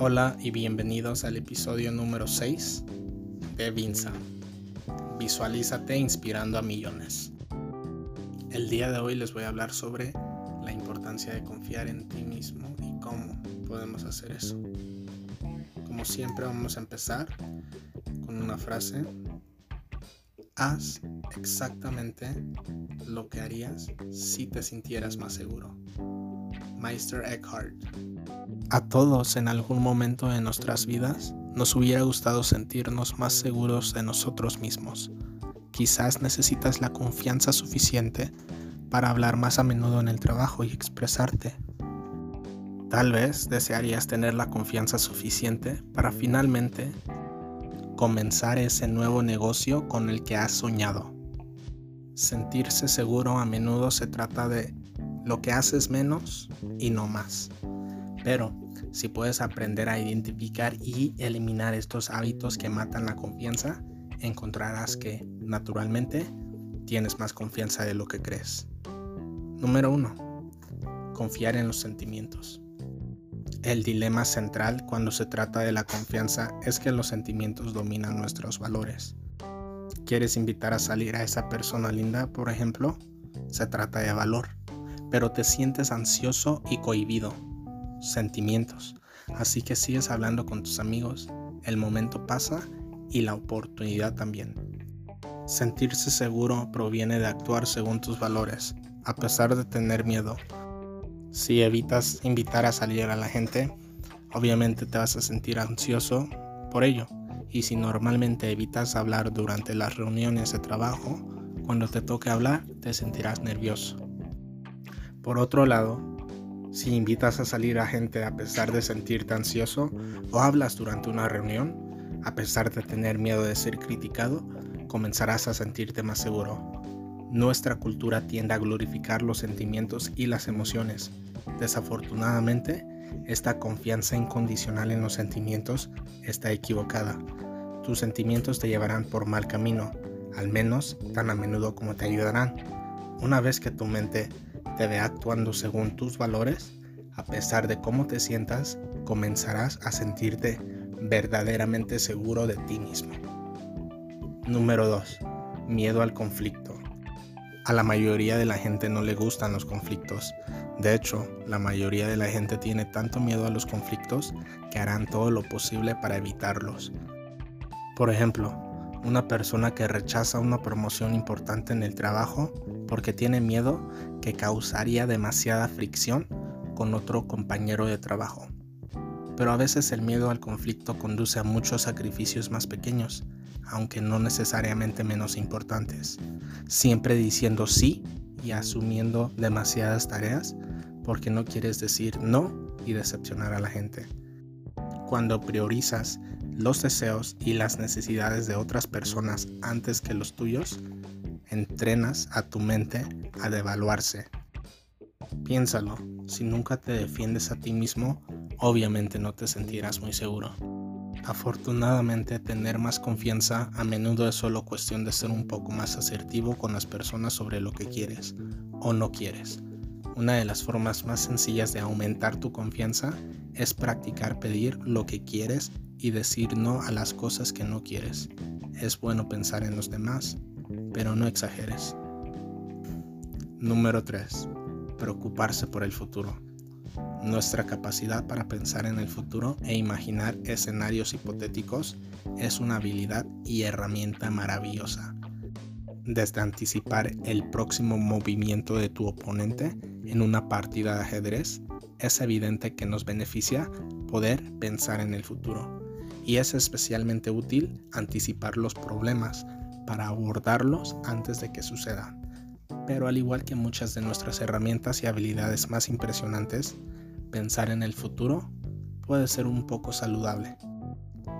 Hola y bienvenidos al episodio número 6 de Vinza. Visualízate inspirando a millones. El día de hoy les voy a hablar sobre la importancia de confiar en ti mismo y cómo podemos hacer eso. Como siempre vamos a empezar con una frase. Haz exactamente lo que harías si te sintieras más seguro. Meister Eckhart. A todos en algún momento de nuestras vidas nos hubiera gustado sentirnos más seguros de nosotros mismos. Quizás necesitas la confianza suficiente para hablar más a menudo en el trabajo y expresarte. Tal vez desearías tener la confianza suficiente para finalmente comenzar ese nuevo negocio con el que has soñado. Sentirse seguro a menudo se trata de lo que haces menos y no más. Pero si puedes aprender a identificar y eliminar estos hábitos que matan la confianza, encontrarás que, naturalmente, tienes más confianza de lo que crees. Número 1. Confiar en los sentimientos. El dilema central cuando se trata de la confianza es que los sentimientos dominan nuestros valores. ¿Quieres invitar a salir a esa persona linda, por ejemplo? Se trata de valor, pero te sientes ansioso y cohibido sentimientos. Así que sigues hablando con tus amigos, el momento pasa y la oportunidad también. Sentirse seguro proviene de actuar según tus valores, a pesar de tener miedo. Si evitas invitar a salir a la gente, obviamente te vas a sentir ansioso por ello. Y si normalmente evitas hablar durante las reuniones de trabajo, cuando te toque hablar te sentirás nervioso. Por otro lado, si invitas a salir a gente a pesar de sentirte ansioso o hablas durante una reunión, a pesar de tener miedo de ser criticado, comenzarás a sentirte más seguro. Nuestra cultura tiende a glorificar los sentimientos y las emociones. Desafortunadamente, esta confianza incondicional en los sentimientos está equivocada. Tus sentimientos te llevarán por mal camino, al menos tan a menudo como te ayudarán. Una vez que tu mente te ve actuando según tus valores, a pesar de cómo te sientas, comenzarás a sentirte verdaderamente seguro de ti mismo. Número 2. Miedo al conflicto. A la mayoría de la gente no le gustan los conflictos. De hecho, la mayoría de la gente tiene tanto miedo a los conflictos que harán todo lo posible para evitarlos. Por ejemplo, una persona que rechaza una promoción importante en el trabajo porque tiene miedo que causaría demasiada fricción con otro compañero de trabajo. Pero a veces el miedo al conflicto conduce a muchos sacrificios más pequeños, aunque no necesariamente menos importantes, siempre diciendo sí y asumiendo demasiadas tareas porque no quieres decir no y decepcionar a la gente. Cuando priorizas los deseos y las necesidades de otras personas antes que los tuyos, entrenas a tu mente a devaluarse. Piénsalo, si nunca te defiendes a ti mismo, obviamente no te sentirás muy seguro. Afortunadamente, tener más confianza a menudo es solo cuestión de ser un poco más asertivo con las personas sobre lo que quieres o no quieres. Una de las formas más sencillas de aumentar tu confianza es practicar pedir lo que quieres y decir no a las cosas que no quieres. Es bueno pensar en los demás, pero no exageres. Número 3. Preocuparse por el futuro. Nuestra capacidad para pensar en el futuro e imaginar escenarios hipotéticos es una habilidad y herramienta maravillosa. Desde anticipar el próximo movimiento de tu oponente en una partida de ajedrez, es evidente que nos beneficia poder pensar en el futuro. Y es especialmente útil anticipar los problemas para abordarlos antes de que sucedan. Pero al igual que muchas de nuestras herramientas y habilidades más impresionantes, pensar en el futuro puede ser un poco saludable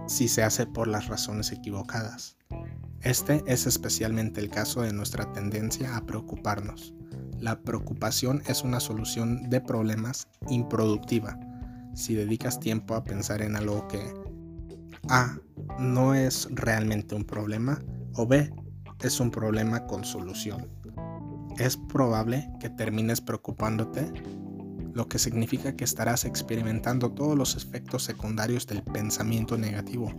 si se hace por las razones equivocadas. Este es especialmente el caso de nuestra tendencia a preocuparnos. La preocupación es una solución de problemas improductiva. Si dedicas tiempo a pensar en algo que A no es realmente un problema, o B, es un problema con solución. Es probable que termines preocupándote lo que significa que estarás experimentando todos los efectos secundarios del pensamiento negativo,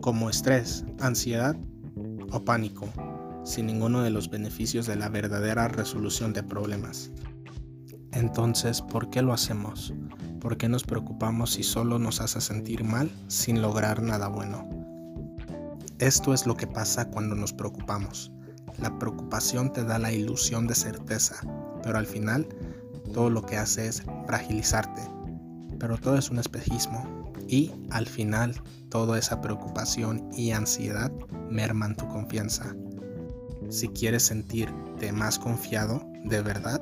como estrés, ansiedad o pánico, sin ninguno de los beneficios de la verdadera resolución de problemas. Entonces, ¿por qué lo hacemos? ¿Por qué nos preocupamos si solo nos hace sentir mal sin lograr nada bueno? Esto es lo que pasa cuando nos preocupamos. La preocupación te da la ilusión de certeza, pero al final todo lo que hace es fragilizarte. Pero todo es un espejismo y al final toda esa preocupación y ansiedad merman tu confianza. Si quieres sentirte más confiado, de verdad,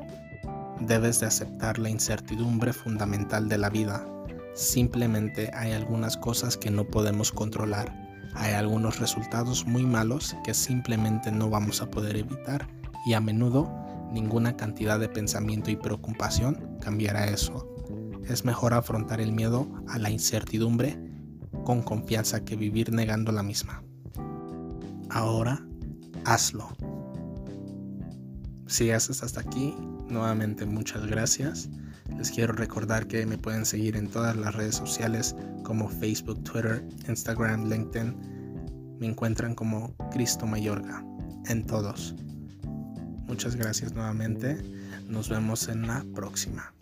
debes de aceptar la incertidumbre fundamental de la vida. Simplemente hay algunas cosas que no podemos controlar. Hay algunos resultados muy malos que simplemente no vamos a poder evitar y a menudo ninguna cantidad de pensamiento y preocupación cambiará eso. Es mejor afrontar el miedo a la incertidumbre con confianza que vivir negando la misma. Ahora, hazlo. Si haces hasta aquí, nuevamente muchas gracias. Les quiero recordar que me pueden seguir en todas las redes sociales como Facebook, Twitter, Instagram, LinkedIn. Me encuentran como Cristo Mayorga en todos. Muchas gracias nuevamente. Nos vemos en la próxima.